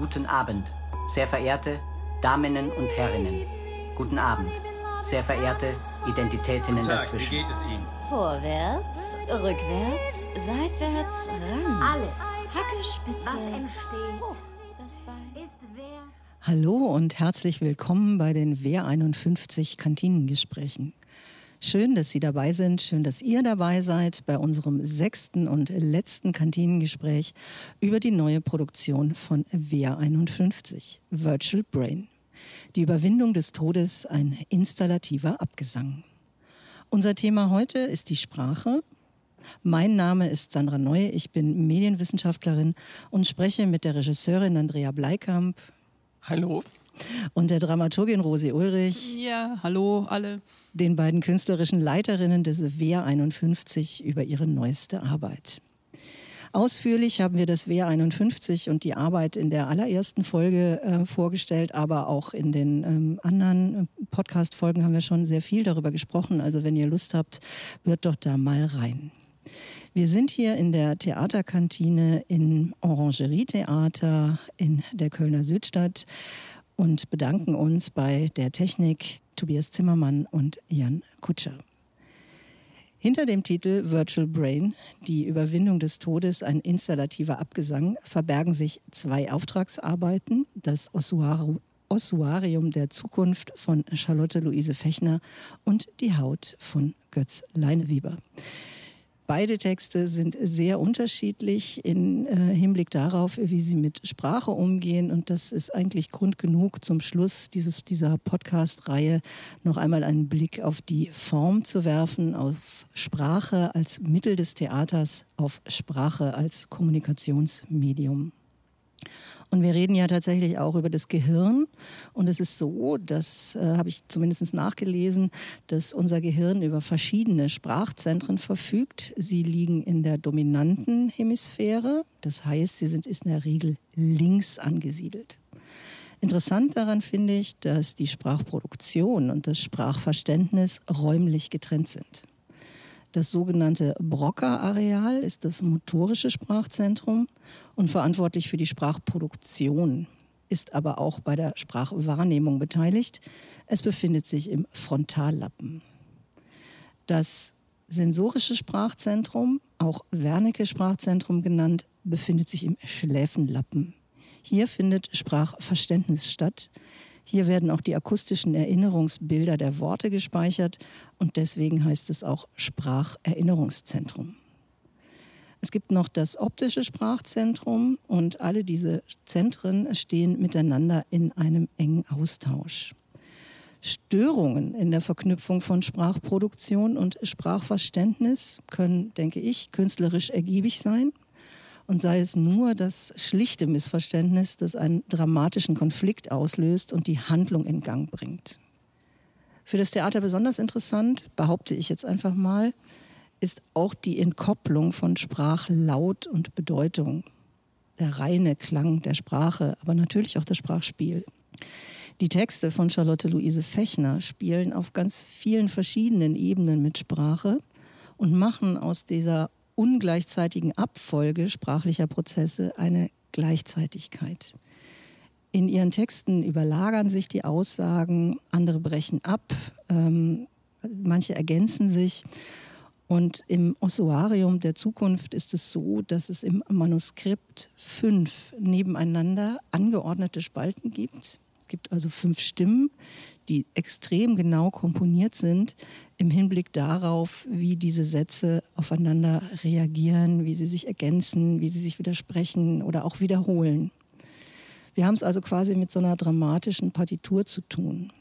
Guten Abend, sehr verehrte Daminnen und Herrinnen. Guten Abend, sehr verehrte Identitätinnen Guten Tag, dazwischen. Wie geht es Ihnen? Vorwärts, rückwärts, seitwärts, ran. Alles, Hacke, Spitze. was entsteht, hoch, das Bein. ist wert. Hallo und herzlich willkommen bei den Wehr 51 Kantinengesprächen. Schön, dass Sie dabei sind, schön, dass ihr dabei seid bei unserem sechsten und letzten Kantinengespräch über die neue Produktion von Wehr 51, Virtual Brain. Die Überwindung des Todes, ein installativer Abgesang. Unser Thema heute ist die Sprache. Mein Name ist Sandra Neu, ich bin Medienwissenschaftlerin und spreche mit der Regisseurin Andrea Bleikamp Hallo. Und der Dramaturgin Rosi Ulrich, Ja, hallo alle. den beiden künstlerischen Leiterinnen des WER 51 über ihre neueste Arbeit. Ausführlich haben wir das WER 51 und die Arbeit in der allerersten Folge äh, vorgestellt, aber auch in den ähm, anderen äh, Podcast-Folgen haben wir schon sehr viel darüber gesprochen. Also wenn ihr Lust habt, hört doch da mal rein. Wir sind hier in der Theaterkantine im Orangerie-Theater in der Kölner Südstadt und bedanken uns bei der Technik Tobias Zimmermann und Jan Kutscher. Hinter dem Titel Virtual Brain, die Überwindung des Todes, ein installativer Abgesang, verbergen sich zwei Auftragsarbeiten, das Ossuaro- Ossuarium der Zukunft von Charlotte Luise Fechner und die Haut von Götz Leineweber. Beide Texte sind sehr unterschiedlich im äh, Hinblick darauf, wie sie mit Sprache umgehen. Und das ist eigentlich Grund genug, zum Schluss dieses, dieser Podcast-Reihe noch einmal einen Blick auf die Form zu werfen, auf Sprache als Mittel des Theaters, auf Sprache als Kommunikationsmedium. Und wir reden ja tatsächlich auch über das Gehirn. Und es ist so, das äh, habe ich zumindest nachgelesen, dass unser Gehirn über verschiedene Sprachzentren verfügt. Sie liegen in der dominanten Hemisphäre. Das heißt, sie sind in der Regel links angesiedelt. Interessant daran finde ich, dass die Sprachproduktion und das Sprachverständnis räumlich getrennt sind. Das sogenannte Broca-Areal ist das motorische Sprachzentrum und verantwortlich für die Sprachproduktion, ist aber auch bei der Sprachwahrnehmung beteiligt. Es befindet sich im Frontallappen. Das sensorische Sprachzentrum, auch Wernicke-Sprachzentrum genannt, befindet sich im Schläfenlappen. Hier findet Sprachverständnis statt. Hier werden auch die akustischen Erinnerungsbilder der Worte gespeichert und deswegen heißt es auch Spracherinnerungszentrum. Es gibt noch das optische Sprachzentrum und alle diese Zentren stehen miteinander in einem engen Austausch. Störungen in der Verknüpfung von Sprachproduktion und Sprachverständnis können, denke ich, künstlerisch ergiebig sein. Und sei es nur das schlichte Missverständnis, das einen dramatischen Konflikt auslöst und die Handlung in Gang bringt. Für das Theater besonders interessant, behaupte ich jetzt einfach mal, ist auch die Entkopplung von Sprachlaut und Bedeutung. Der reine Klang der Sprache, aber natürlich auch das Sprachspiel. Die Texte von Charlotte Luise Fechner spielen auf ganz vielen verschiedenen Ebenen mit Sprache und machen aus dieser ungleichzeitigen Abfolge sprachlicher Prozesse eine Gleichzeitigkeit. In ihren Texten überlagern sich die Aussagen, andere brechen ab, ähm, manche ergänzen sich. Und im Ossuarium der Zukunft ist es so, dass es im Manuskript fünf nebeneinander angeordnete Spalten gibt. Es gibt also fünf Stimmen, die extrem genau komponiert sind im Hinblick darauf, wie diese Sätze aufeinander reagieren, wie sie sich ergänzen, wie sie sich widersprechen oder auch wiederholen. Wir haben es also quasi mit so einer dramatischen Partitur zu tun.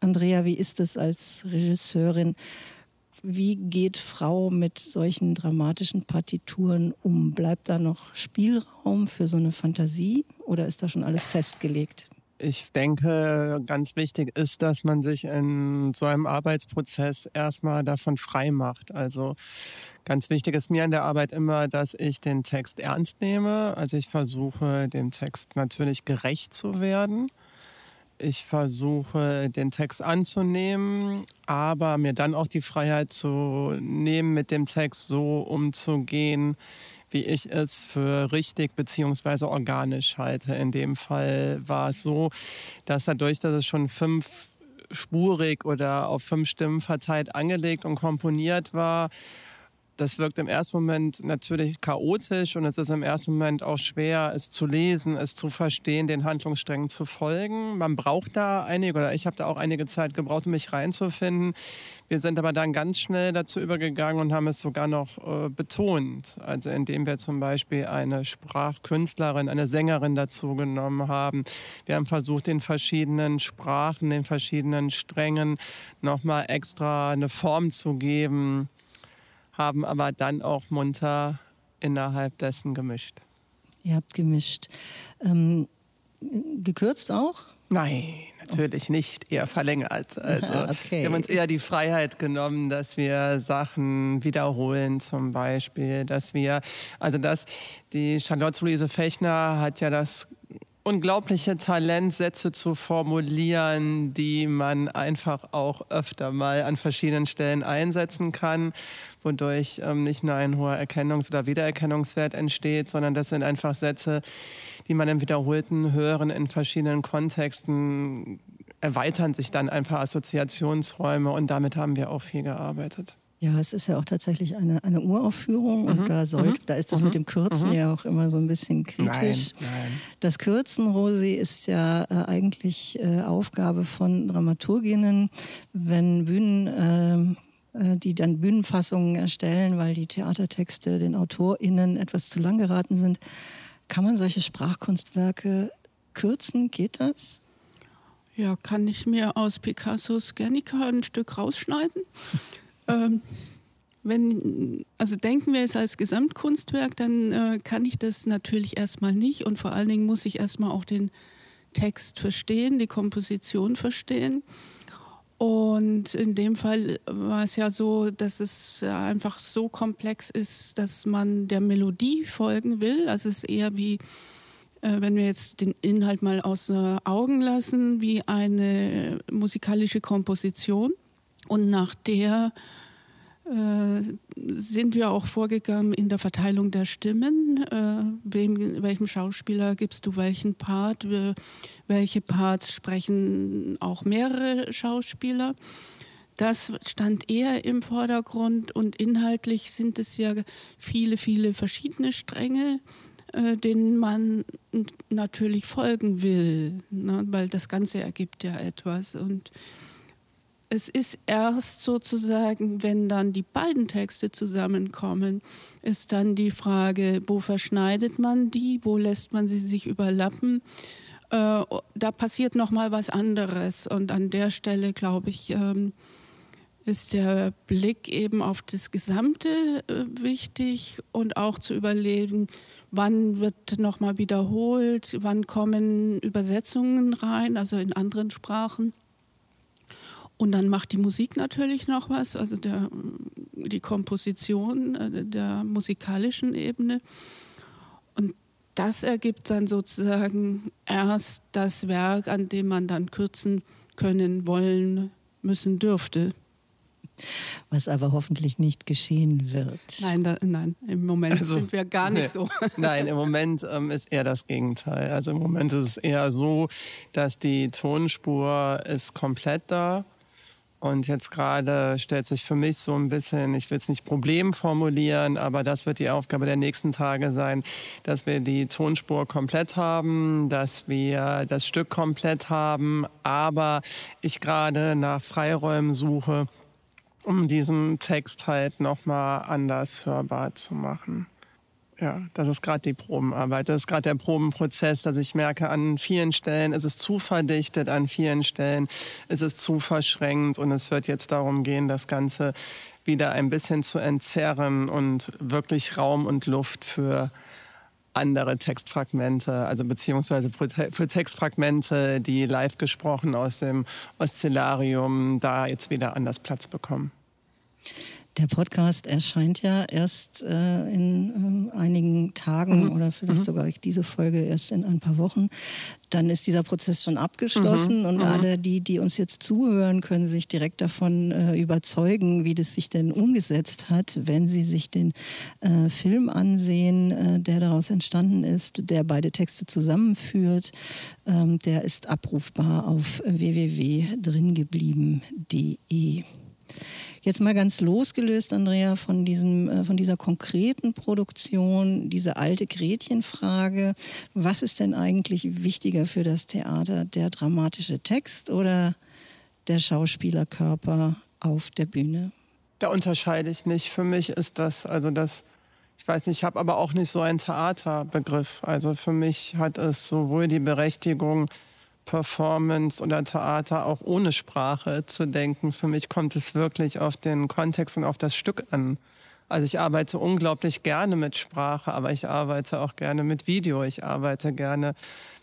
Andrea, wie ist es als Regisseurin? Wie geht Frau mit solchen dramatischen Partituren um? Bleibt da noch Spielraum für so eine Fantasie oder ist da schon alles festgelegt? Ich denke, ganz wichtig ist, dass man sich in so einem Arbeitsprozess erstmal davon frei macht. Also ganz wichtig ist mir in der Arbeit immer, dass ich den Text ernst nehme. Also ich versuche, dem Text natürlich gerecht zu werden. Ich versuche, den Text anzunehmen, aber mir dann auch die Freiheit zu nehmen, mit dem Text so umzugehen, wie ich es für richtig beziehungsweise organisch halte. In dem Fall war es so, dass dadurch, dass es schon fünfspurig oder auf fünf Stimmen verteilt angelegt und komponiert war, das wirkt im ersten Moment natürlich chaotisch und es ist im ersten Moment auch schwer, es zu lesen, es zu verstehen, den Handlungssträngen zu folgen. Man braucht da einige, oder ich habe da auch einige Zeit gebraucht, um mich reinzufinden. Wir sind aber dann ganz schnell dazu übergegangen und haben es sogar noch äh, betont. Also indem wir zum Beispiel eine Sprachkünstlerin, eine Sängerin dazu genommen haben. Wir haben versucht, den verschiedenen Sprachen, den verschiedenen Strängen nochmal extra eine Form zu geben haben aber dann auch munter innerhalb dessen gemischt. Ihr habt gemischt. Ähm, gekürzt auch? Nein, natürlich oh. nicht, eher verlängert. Also okay. wir haben uns eher die Freiheit genommen, dass wir Sachen wiederholen, zum Beispiel, dass wir, also dass die Charlotte Louise Fechner hat ja das unglaubliche Talent, Sätze zu formulieren, die man einfach auch öfter mal an verschiedenen Stellen einsetzen kann, wodurch ähm, nicht nur ein hoher Erkennungs- oder Wiedererkennungswert entsteht, sondern das sind einfach Sätze, die man im wiederholten Hören in verschiedenen Kontexten erweitern sich dann einfach Assoziationsräume und damit haben wir auch viel gearbeitet. Ja, es ist ja auch tatsächlich eine, eine Uraufführung und mhm. da, sollt, mhm. da ist das mhm. mit dem Kürzen mhm. ja auch immer so ein bisschen kritisch. Nein, nein. Das Kürzen, Rosi, ist ja äh, eigentlich äh, Aufgabe von Dramaturginnen, wenn Bühnen, äh, äh, die dann Bühnenfassungen erstellen, weil die Theatertexte den AutorInnen etwas zu lang geraten sind. Kann man solche Sprachkunstwerke kürzen? Geht das? Ja, kann ich mir aus Picassos Guernica ein Stück rausschneiden? Ähm, wenn, also denken wir es als Gesamtkunstwerk, dann äh, kann ich das natürlich erstmal nicht und vor allen Dingen muss ich erstmal auch den Text verstehen, die Komposition verstehen. Und in dem Fall war es ja so, dass es einfach so komplex ist, dass man der Melodie folgen will. Also es ist eher wie, äh, wenn wir jetzt den Inhalt mal außer Augen lassen, wie eine musikalische Komposition. Und nach der äh, sind wir auch vorgegangen in der Verteilung der Stimmen. Äh, wem, welchem Schauspieler gibst du welchen Part? Welche Parts sprechen auch mehrere Schauspieler? Das stand eher im Vordergrund und inhaltlich sind es ja viele, viele verschiedene Stränge, äh, denen man natürlich folgen will, ne? weil das Ganze ergibt ja etwas. Und es ist erst sozusagen, wenn dann die beiden Texte zusammenkommen, ist dann die Frage, wo verschneidet man die, wo lässt man sie sich überlappen. Äh, da passiert noch mal was anderes. Und an der Stelle glaube ich ähm, ist der Blick eben auf das Gesamte äh, wichtig und auch zu überlegen, wann wird noch mal wiederholt, wann kommen Übersetzungen rein, also in anderen Sprachen und dann macht die Musik natürlich noch was, also der, die Komposition äh, der musikalischen Ebene. Und das ergibt dann sozusagen erst das Werk, an dem man dann kürzen können, wollen, müssen dürfte. Was aber hoffentlich nicht geschehen wird. Nein, da, nein im Moment also, sind wir gar nicht nee, so. Nein, im Moment ähm, ist eher das Gegenteil. Also im Moment ist es eher so, dass die Tonspur ist komplett da und jetzt gerade stellt sich für mich so ein bisschen, ich will es nicht Problem formulieren, aber das wird die Aufgabe der nächsten Tage sein, dass wir die Tonspur komplett haben, dass wir das Stück komplett haben, aber ich gerade nach Freiräumen suche, um diesen Text halt nochmal anders hörbar zu machen. Ja, das ist gerade die Probenarbeit. Das ist gerade der Probenprozess, dass ich merke, an vielen Stellen ist es zu verdichtet, an vielen Stellen ist es zu verschränkt und es wird jetzt darum gehen, das Ganze wieder ein bisschen zu entzerren und wirklich Raum und Luft für andere Textfragmente, also beziehungsweise für Textfragmente, die live gesprochen aus dem Oszillarium, da jetzt wieder anders Platz bekommen. Der Podcast erscheint ja erst äh, in äh, einigen Tagen mhm. oder vielleicht mhm. sogar diese Folge erst in ein paar Wochen. Dann ist dieser Prozess schon abgeschlossen mhm. und mhm. alle, die, die uns jetzt zuhören, können sich direkt davon äh, überzeugen, wie das sich denn umgesetzt hat, wenn sie sich den äh, Film ansehen, äh, der daraus entstanden ist, der beide Texte zusammenführt. Ähm, der ist abrufbar auf www.dringeblieben.de. Jetzt mal ganz losgelöst, Andrea, von, diesem, äh, von dieser konkreten Produktion, diese alte Gretchenfrage. Was ist denn eigentlich wichtiger für das Theater, der dramatische Text oder der Schauspielerkörper auf der Bühne? Da unterscheide ich nicht. Für mich ist das, also das, ich weiß nicht, ich habe aber auch nicht so einen Theaterbegriff. Also für mich hat es sowohl die Berechtigung, Performance oder Theater auch ohne Sprache zu denken. Für mich kommt es wirklich auf den Kontext und auf das Stück an. Also ich arbeite unglaublich gerne mit Sprache, aber ich arbeite auch gerne mit Video. Ich arbeite gerne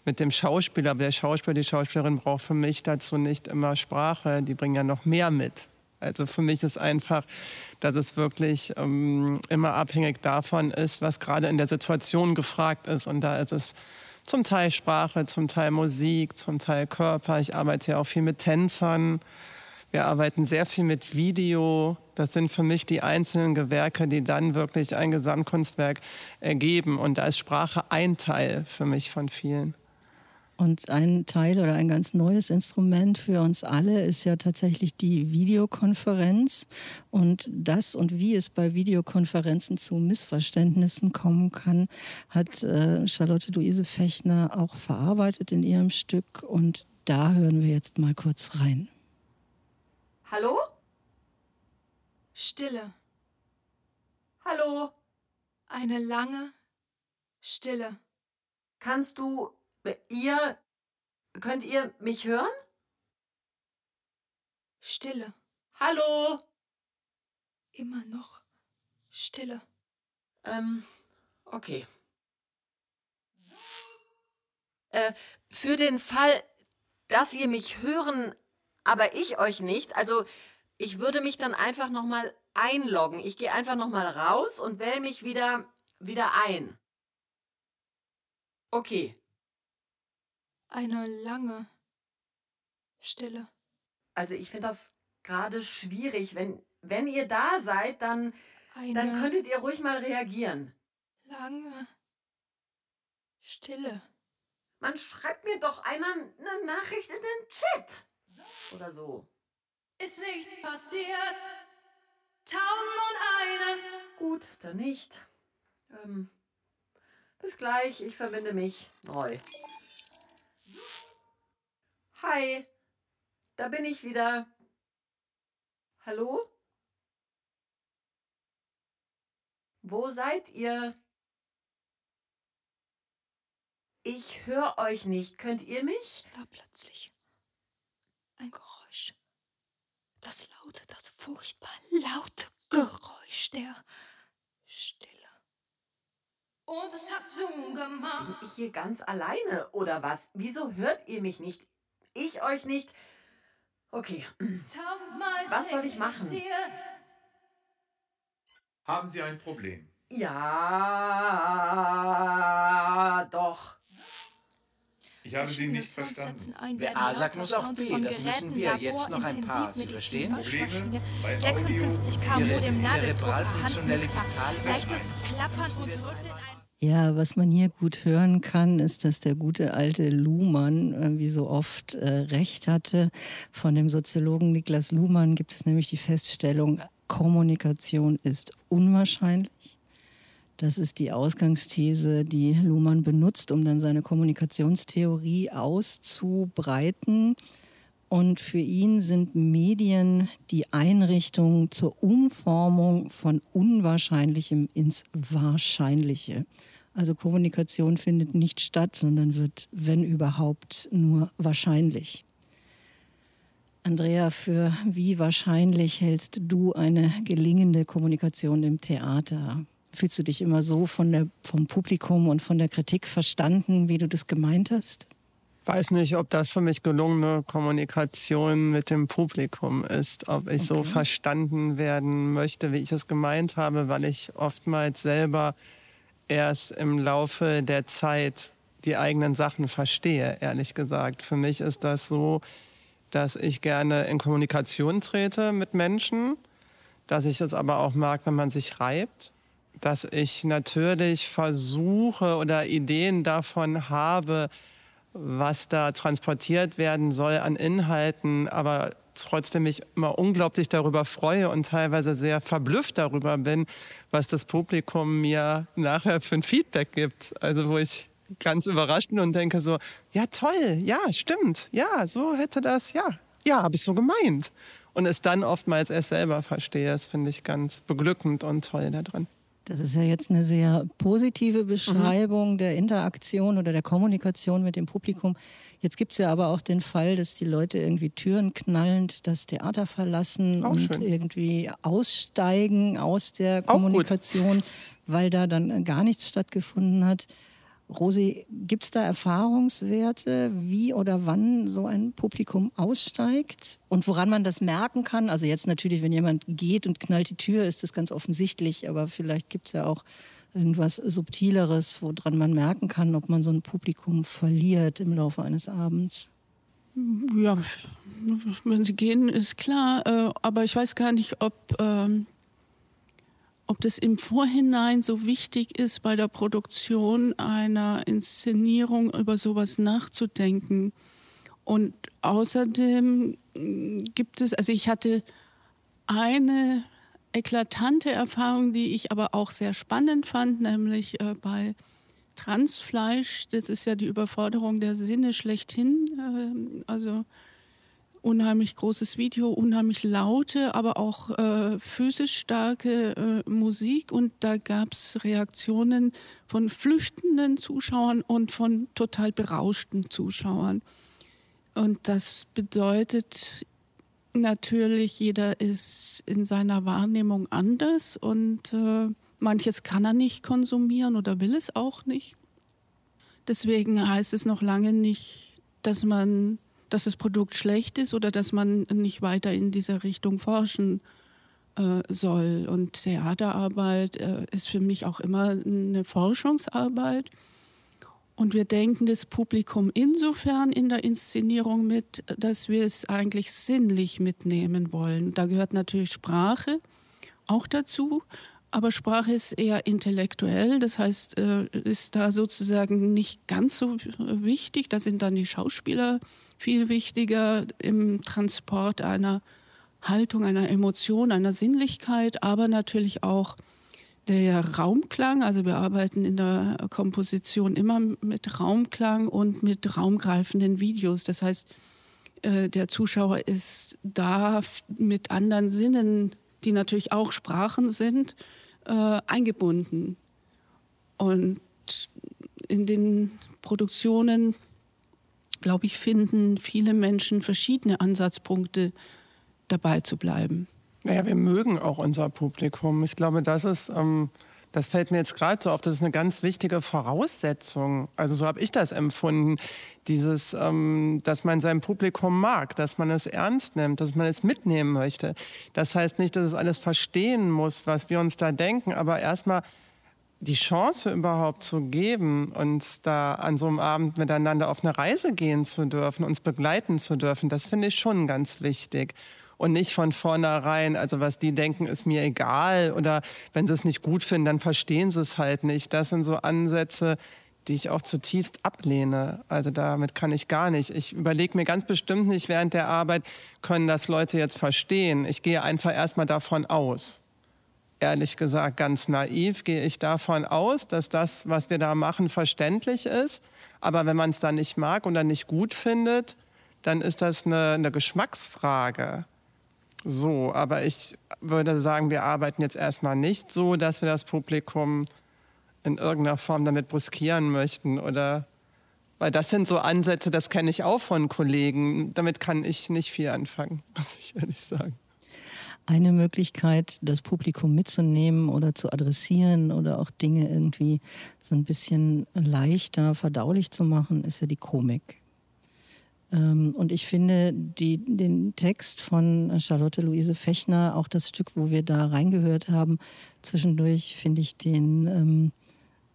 mit dem Schauspieler. Aber der Schauspieler, die Schauspielerin braucht für mich dazu nicht immer Sprache. Die bringen ja noch mehr mit. Also für mich ist einfach, dass es wirklich ähm, immer abhängig davon ist, was gerade in der Situation gefragt ist. Und da ist es zum Teil Sprache, zum Teil Musik, zum Teil Körper. Ich arbeite ja auch viel mit Tänzern. Wir arbeiten sehr viel mit Video. Das sind für mich die einzelnen Gewerke, die dann wirklich ein Gesamtkunstwerk ergeben. Und da ist Sprache ein Teil für mich von vielen. Und ein Teil oder ein ganz neues Instrument für uns alle ist ja tatsächlich die Videokonferenz. Und das und wie es bei Videokonferenzen zu Missverständnissen kommen kann, hat äh, Charlotte Luise Fechner auch verarbeitet in ihrem Stück. Und da hören wir jetzt mal kurz rein. Hallo? Stille. Hallo? Eine lange Stille. Kannst du Ihr könnt ihr mich hören? Stille. Hallo? Immer noch Stille. Ähm, okay. Äh, für den Fall, dass ihr mich hören, aber ich euch nicht, also ich würde mich dann einfach nochmal einloggen. Ich gehe einfach nochmal raus und wähle mich wieder, wieder ein. Okay eine lange Stille. Also ich finde das gerade schwierig. Wenn, wenn ihr da seid, dann, dann könntet ihr ruhig mal reagieren. Lange Stille. Man schreibt mir doch einer eine Nachricht in den Chat. Oder so. Ist nichts passiert. Tausend und eine. Gut, dann nicht. Ähm, bis gleich, ich verbinde mich neu. Hi, da bin ich wieder. Hallo? Wo seid ihr? Ich höre euch nicht. Könnt ihr mich? Da plötzlich ein Geräusch. Das laute, das furchtbar laute Geräusch der Stille. Und es hat Zoom gemacht. Bin ich hier ganz alleine oder was? Wieso hört ihr mich nicht? Ich euch nicht. Okay. Was soll ich machen? Haben Sie ein Problem? Ja, doch. Ich habe Sie nicht verstanden. Wer A sagt, muss auch B. Das müssen wir jetzt noch ein paar. Sie verstehen? Probleme 56 K Modem Nadeldrucker, Handmixer, leichtes Klappern und Rütteln. Ja, was man hier gut hören kann, ist, dass der gute alte Luhmann, wie so oft, äh, recht hatte. Von dem Soziologen Niklas Luhmann gibt es nämlich die Feststellung, Kommunikation ist unwahrscheinlich. Das ist die Ausgangsthese, die Luhmann benutzt, um dann seine Kommunikationstheorie auszubreiten. Und für ihn sind Medien die Einrichtung zur Umformung von Unwahrscheinlichem ins Wahrscheinliche. Also Kommunikation findet nicht statt, sondern wird, wenn überhaupt, nur wahrscheinlich. Andrea, für wie wahrscheinlich hältst du eine gelingende Kommunikation im Theater? Fühlst du dich immer so von der, vom Publikum und von der Kritik verstanden, wie du das gemeint hast? Weiß nicht, ob das für mich gelungene Kommunikation mit dem Publikum ist, ob ich okay. so verstanden werden möchte, wie ich es gemeint habe, weil ich oftmals selber erst im Laufe der Zeit die eigenen Sachen verstehe, ehrlich gesagt. Für mich ist das so, dass ich gerne in Kommunikation trete mit Menschen, dass ich es aber auch mag, wenn man sich reibt, dass ich natürlich versuche oder Ideen davon habe, was da transportiert werden soll an Inhalten, aber trotzdem mich immer unglaublich darüber freue und teilweise sehr verblüfft darüber bin, was das Publikum mir nachher für ein Feedback gibt. Also wo ich ganz überrascht bin und denke so, ja toll, ja stimmt, ja so hätte das, ja, ja habe ich so gemeint. Und es dann oftmals erst selber verstehe, das finde ich ganz beglückend und toll daran. Das ist ja jetzt eine sehr positive Beschreibung mhm. der Interaktion oder der Kommunikation mit dem Publikum. Jetzt gibt es ja aber auch den Fall, dass die Leute irgendwie Türen knallend das Theater verlassen auch und schön. irgendwie aussteigen aus der Kommunikation, weil da dann gar nichts stattgefunden hat. Rosi, gibt es da Erfahrungswerte, wie oder wann so ein Publikum aussteigt und woran man das merken kann? Also jetzt natürlich, wenn jemand geht und knallt die Tür, ist das ganz offensichtlich, aber vielleicht gibt es ja auch irgendwas Subtileres, woran man merken kann, ob man so ein Publikum verliert im Laufe eines Abends. Ja, wenn sie gehen, ist klar, äh, aber ich weiß gar nicht, ob... Ähm ob das im Vorhinein so wichtig ist, bei der Produktion einer Inszenierung über sowas nachzudenken. Und außerdem mm, gibt es, also ich hatte eine eklatante Erfahrung, die ich aber auch sehr spannend fand, nämlich äh, bei Transfleisch. Das ist ja die Überforderung der Sinne schlechthin. Äh, also unheimlich großes Video, unheimlich laute, aber auch äh, physisch starke äh, Musik. Und da gab es Reaktionen von flüchtenden Zuschauern und von total berauschten Zuschauern. Und das bedeutet natürlich, jeder ist in seiner Wahrnehmung anders und äh, manches kann er nicht konsumieren oder will es auch nicht. Deswegen heißt es noch lange nicht, dass man dass das Produkt schlecht ist oder dass man nicht weiter in dieser Richtung forschen äh, soll. Und Theaterarbeit äh, ist für mich auch immer eine Forschungsarbeit. Und wir denken das Publikum insofern in der Inszenierung mit, dass wir es eigentlich sinnlich mitnehmen wollen. Da gehört natürlich Sprache auch dazu, aber Sprache ist eher intellektuell, das heißt, äh, ist da sozusagen nicht ganz so wichtig. Da sind dann die Schauspieler viel wichtiger im Transport einer Haltung, einer Emotion, einer Sinnlichkeit, aber natürlich auch der Raumklang. Also wir arbeiten in der Komposition immer mit Raumklang und mit raumgreifenden Videos. Das heißt, äh, der Zuschauer ist da mit anderen Sinnen, die natürlich auch Sprachen sind, äh, eingebunden. Und in den Produktionen glaube ich, finden viele Menschen verschiedene Ansatzpunkte, dabei zu bleiben. Naja, wir mögen auch unser Publikum. Ich glaube, das ist, ähm, das fällt mir jetzt gerade so auf, das ist eine ganz wichtige Voraussetzung. Also so habe ich das empfunden, dieses, ähm, dass man sein Publikum mag, dass man es ernst nimmt, dass man es mitnehmen möchte. Das heißt nicht, dass es alles verstehen muss, was wir uns da denken, aber erstmal die Chance überhaupt zu geben, uns da an so einem Abend miteinander auf eine Reise gehen zu dürfen, uns begleiten zu dürfen, das finde ich schon ganz wichtig. Und nicht von vornherein, also was die denken, ist mir egal oder wenn sie es nicht gut finden, dann verstehen sie es halt nicht. Das sind so Ansätze, die ich auch zutiefst ablehne. Also damit kann ich gar nicht. Ich überlege mir ganz bestimmt nicht während der Arbeit, können das Leute jetzt verstehen. Ich gehe einfach erstmal davon aus ehrlich gesagt ganz naiv, gehe ich davon aus, dass das, was wir da machen, verständlich ist. Aber wenn man es dann nicht mag und dann nicht gut findet, dann ist das eine, eine Geschmacksfrage. So, aber ich würde sagen, wir arbeiten jetzt erstmal nicht so, dass wir das Publikum in irgendeiner Form damit bruskieren möchten oder weil das sind so Ansätze, das kenne ich auch von Kollegen. Damit kann ich nicht viel anfangen, muss ich ehrlich sagen. Eine Möglichkeit, das Publikum mitzunehmen oder zu adressieren oder auch Dinge irgendwie so ein bisschen leichter verdaulich zu machen, ist ja die Komik. Ähm, und ich finde die, den Text von Charlotte Luise Fechner, auch das Stück, wo wir da reingehört haben, zwischendurch finde ich den ähm,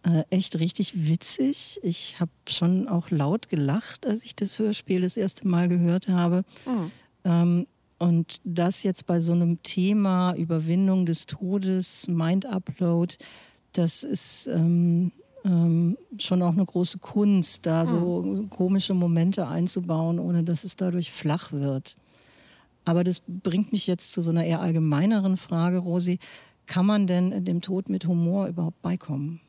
äh, echt richtig witzig. Ich habe schon auch laut gelacht, als ich das Hörspiel das erste Mal gehört habe. Mhm. Ähm, und das jetzt bei so einem Thema Überwindung des Todes, Mind Upload, das ist ähm, ähm, schon auch eine große Kunst, da so hm. komische Momente einzubauen, ohne dass es dadurch flach wird. Aber das bringt mich jetzt zu so einer eher allgemeineren Frage, Rosi. Kann man denn dem Tod mit Humor überhaupt beikommen?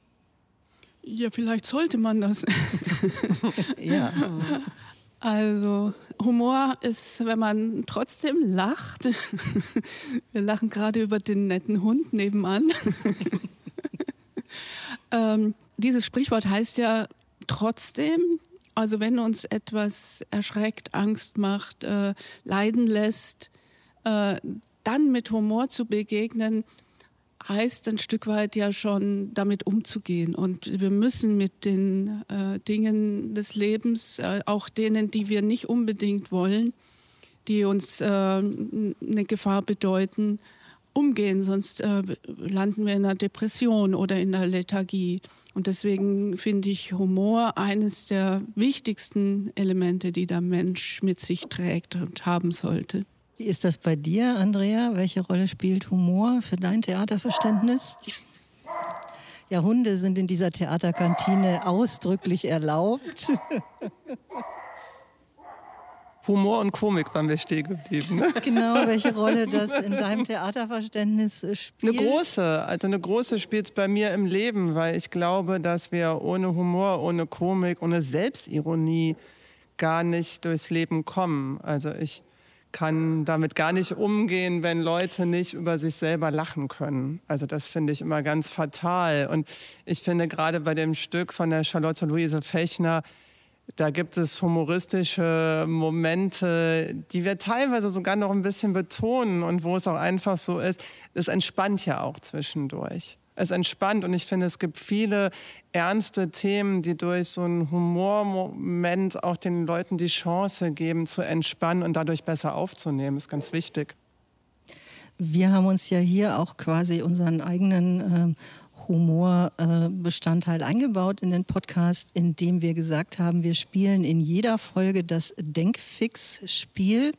Ja, vielleicht sollte man das. ja. Also Humor ist, wenn man trotzdem lacht. Wir lachen gerade über den netten Hund nebenan. ähm, dieses Sprichwort heißt ja trotzdem, also wenn uns etwas erschreckt, Angst macht, äh, leiden lässt, äh, dann mit Humor zu begegnen, heißt ein Stück weit ja schon damit umzugehen. Und wir müssen mit den äh, Dingen des Lebens, äh, auch denen, die wir nicht unbedingt wollen, die uns äh, eine Gefahr bedeuten, umgehen. Sonst äh, landen wir in einer Depression oder in einer Lethargie. Und deswegen finde ich Humor eines der wichtigsten Elemente, die der Mensch mit sich trägt und haben sollte. Wie ist das bei dir, Andrea? Welche Rolle spielt Humor für dein Theaterverständnis? Ja, Hunde sind in dieser Theaterkantine ausdrücklich erlaubt. Humor und Komik waren wir stehen geblieben. Ne? Genau, welche Rolle das in deinem Theaterverständnis äh, spielt? Eine große, also eine große spielt es bei mir im Leben, weil ich glaube, dass wir ohne Humor, ohne Komik, ohne Selbstironie gar nicht durchs Leben kommen. Also ich kann damit gar nicht umgehen, wenn Leute nicht über sich selber lachen können. Also das finde ich immer ganz fatal. Und ich finde gerade bei dem Stück von der Charlotte Luise Fechner, da gibt es humoristische Momente, die wir teilweise sogar noch ein bisschen betonen und wo es auch einfach so ist, es entspannt ja auch zwischendurch. Es entspannt und ich finde, es gibt viele ernste Themen, die durch so einen Humormoment auch den Leuten die Chance geben, zu entspannen und dadurch besser aufzunehmen. Das ist ganz wichtig. Wir haben uns ja hier auch quasi unseren eigenen äh, Humorbestandteil eingebaut in den Podcast, indem wir gesagt haben, wir spielen in jeder Folge das Denkfix-Spiel.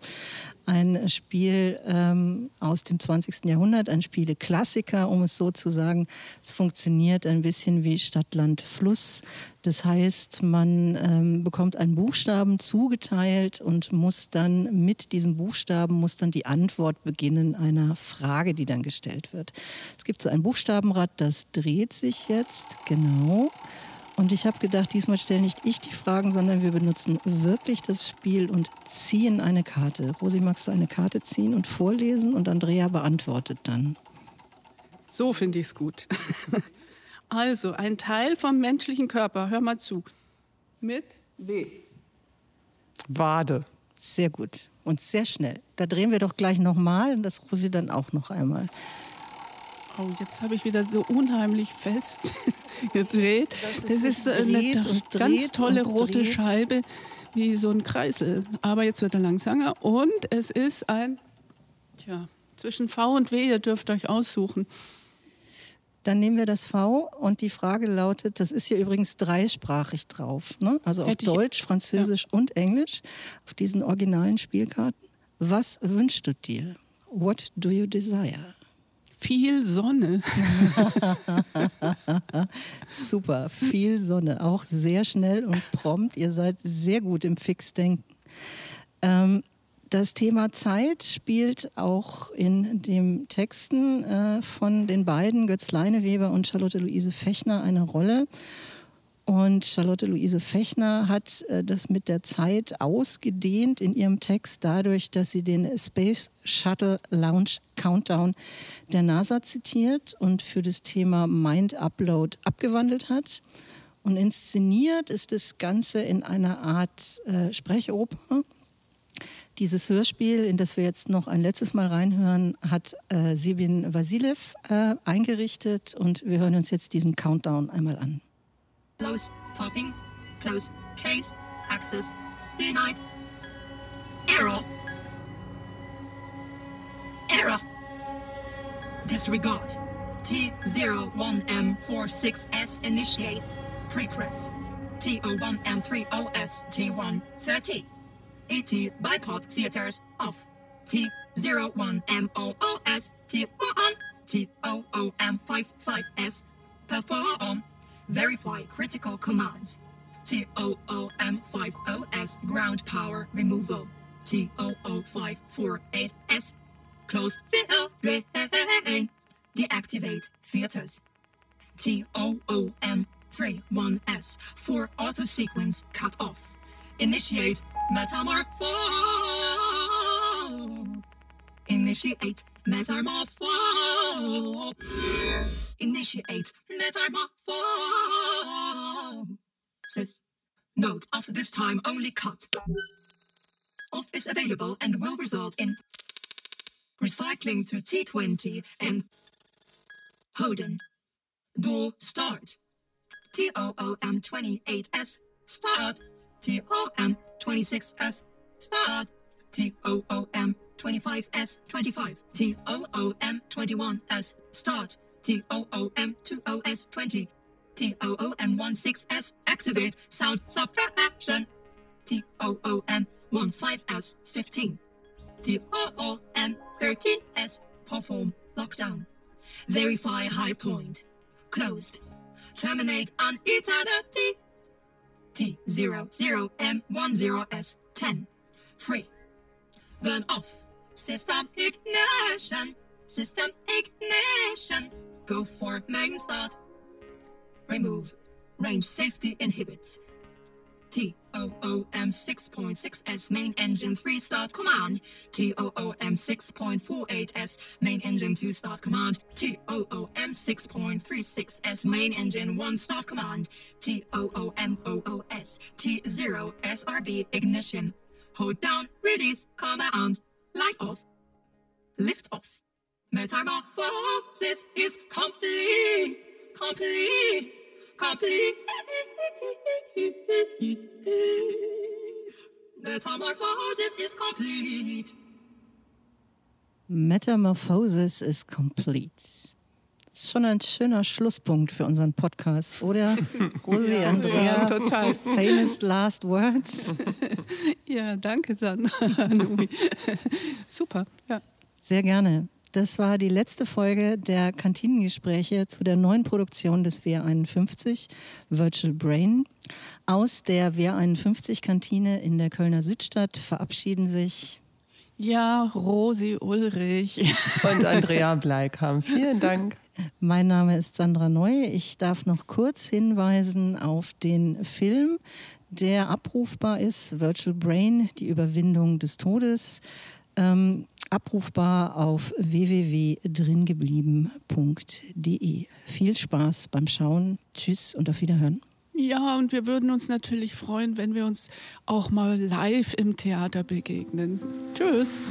Ein Spiel ähm, aus dem 20. Jahrhundert, ein Spieleklassiker, um es so zu sagen. Es funktioniert ein bisschen wie Stadt, Land, Fluss. Das heißt, man ähm, bekommt einen Buchstaben zugeteilt und muss dann mit diesem Buchstaben muss dann die Antwort beginnen einer Frage, die dann gestellt wird. Es gibt so ein Buchstabenrad, das dreht sich jetzt genau. Und ich habe gedacht, diesmal stelle nicht ich die Fragen, sondern wir benutzen wirklich das Spiel und ziehen eine Karte. Rosi, magst du eine Karte ziehen und vorlesen und Andrea beantwortet dann? So finde ich es gut. Also, ein Teil vom menschlichen Körper, hör mal zu. Mit W. Wade. Sehr gut und sehr schnell. Da drehen wir doch gleich nochmal und das Rosi dann auch noch einmal. Oh, jetzt habe ich wieder so unheimlich fest gedreht. Das ist, das ist eine ganz tolle rote dreht. Scheibe, wie so ein Kreisel. Aber jetzt wird er langsamer und es ist ein, tja, zwischen V und W, ihr dürft euch aussuchen. Dann nehmen wir das V und die Frage lautet, das ist hier übrigens dreisprachig drauf, ne? also auf Deutsch, Französisch ja. und Englisch, auf diesen originalen Spielkarten. Was wünschst du dir? What do you desire? Viel Sonne. Super, viel Sonne. Auch sehr schnell und prompt. Ihr seid sehr gut im Fixdenken. Ähm, das Thema Zeit spielt auch in den Texten äh, von den beiden, Götz Leineweber und Charlotte Luise Fechner, eine Rolle. Und Charlotte Luise Fechner hat äh, das mit der Zeit ausgedehnt in ihrem Text dadurch, dass sie den Space Shuttle Launch Countdown der NASA zitiert und für das Thema Mind Upload abgewandelt hat. Und inszeniert ist das Ganze in einer Art äh, Sprechoper. Dieses Hörspiel, in das wir jetzt noch ein letztes Mal reinhören, hat äh, Sibin Vasilev äh, eingerichtet und wir hören uns jetzt diesen Countdown einmal an. Close, topping, close, case, access, denied, Error. Error. Disregard. T01M46S initiate. Prepress. T01M30S T130. AT bipod theaters off. T01MOOS T1 T00M55S perform. Verify critical commands. T00M50S ground power removal. T00548S closed filtering. Deactivate theaters. T00M31S for auto sequence cut off. Initiate metamorpho. Initiate metamorpho. Initiate metamorphosis. Note, after this time, only cut. Off is available and will result in Recycling to T20 and Hoden. Door start. TOOM 28S start. TOM 26S start. TOOM 25S 25. TOOM 21S start. TOOM 20S 20. TOOM 16S activate sound suppression. TOOM 15S 15. TOOM13S perform lockdown. Verify high point. Closed. Terminate on eternity. T00M10S 10. Free. Then off. System ignition. System ignition. Go for main start. Remove. Range safety inhibits. TOOM 6.6S main engine 3 start command. TOOM 6.48S main engine 2 start command. TOOM 6.36S main engine 1 start command. TOOMOOS T0 SRB ignition. Hold down release command. Light off. Lift off. Metamorphosis is complete. Complete. Complete. Metamorphosis is complete. Metamorphosis is complete. Das ist schon ein schöner Schlusspunkt für unseren Podcast, oder? Rosi, Ja, Andrea, ja, total. famous last words. Ja, danke, Sandra. Super, ja. Sehr gerne. Das war die letzte Folge der Kantinengespräche zu der neuen Produktion des WR51 Virtual Brain. Aus der WR51-Kantine in der Kölner Südstadt verabschieden sich Ja, Rosi Ulrich. Und Andrea Bleikam. Vielen Dank. Mein Name ist Sandra Neu. Ich darf noch kurz hinweisen auf den Film, der abrufbar ist, Virtual Brain, die Überwindung des Todes. Ähm, abrufbar auf www.dringeblieben.de. Viel Spaß beim Schauen. Tschüss und auf Wiederhören. Ja, und wir würden uns natürlich freuen, wenn wir uns auch mal live im Theater begegnen. Tschüss.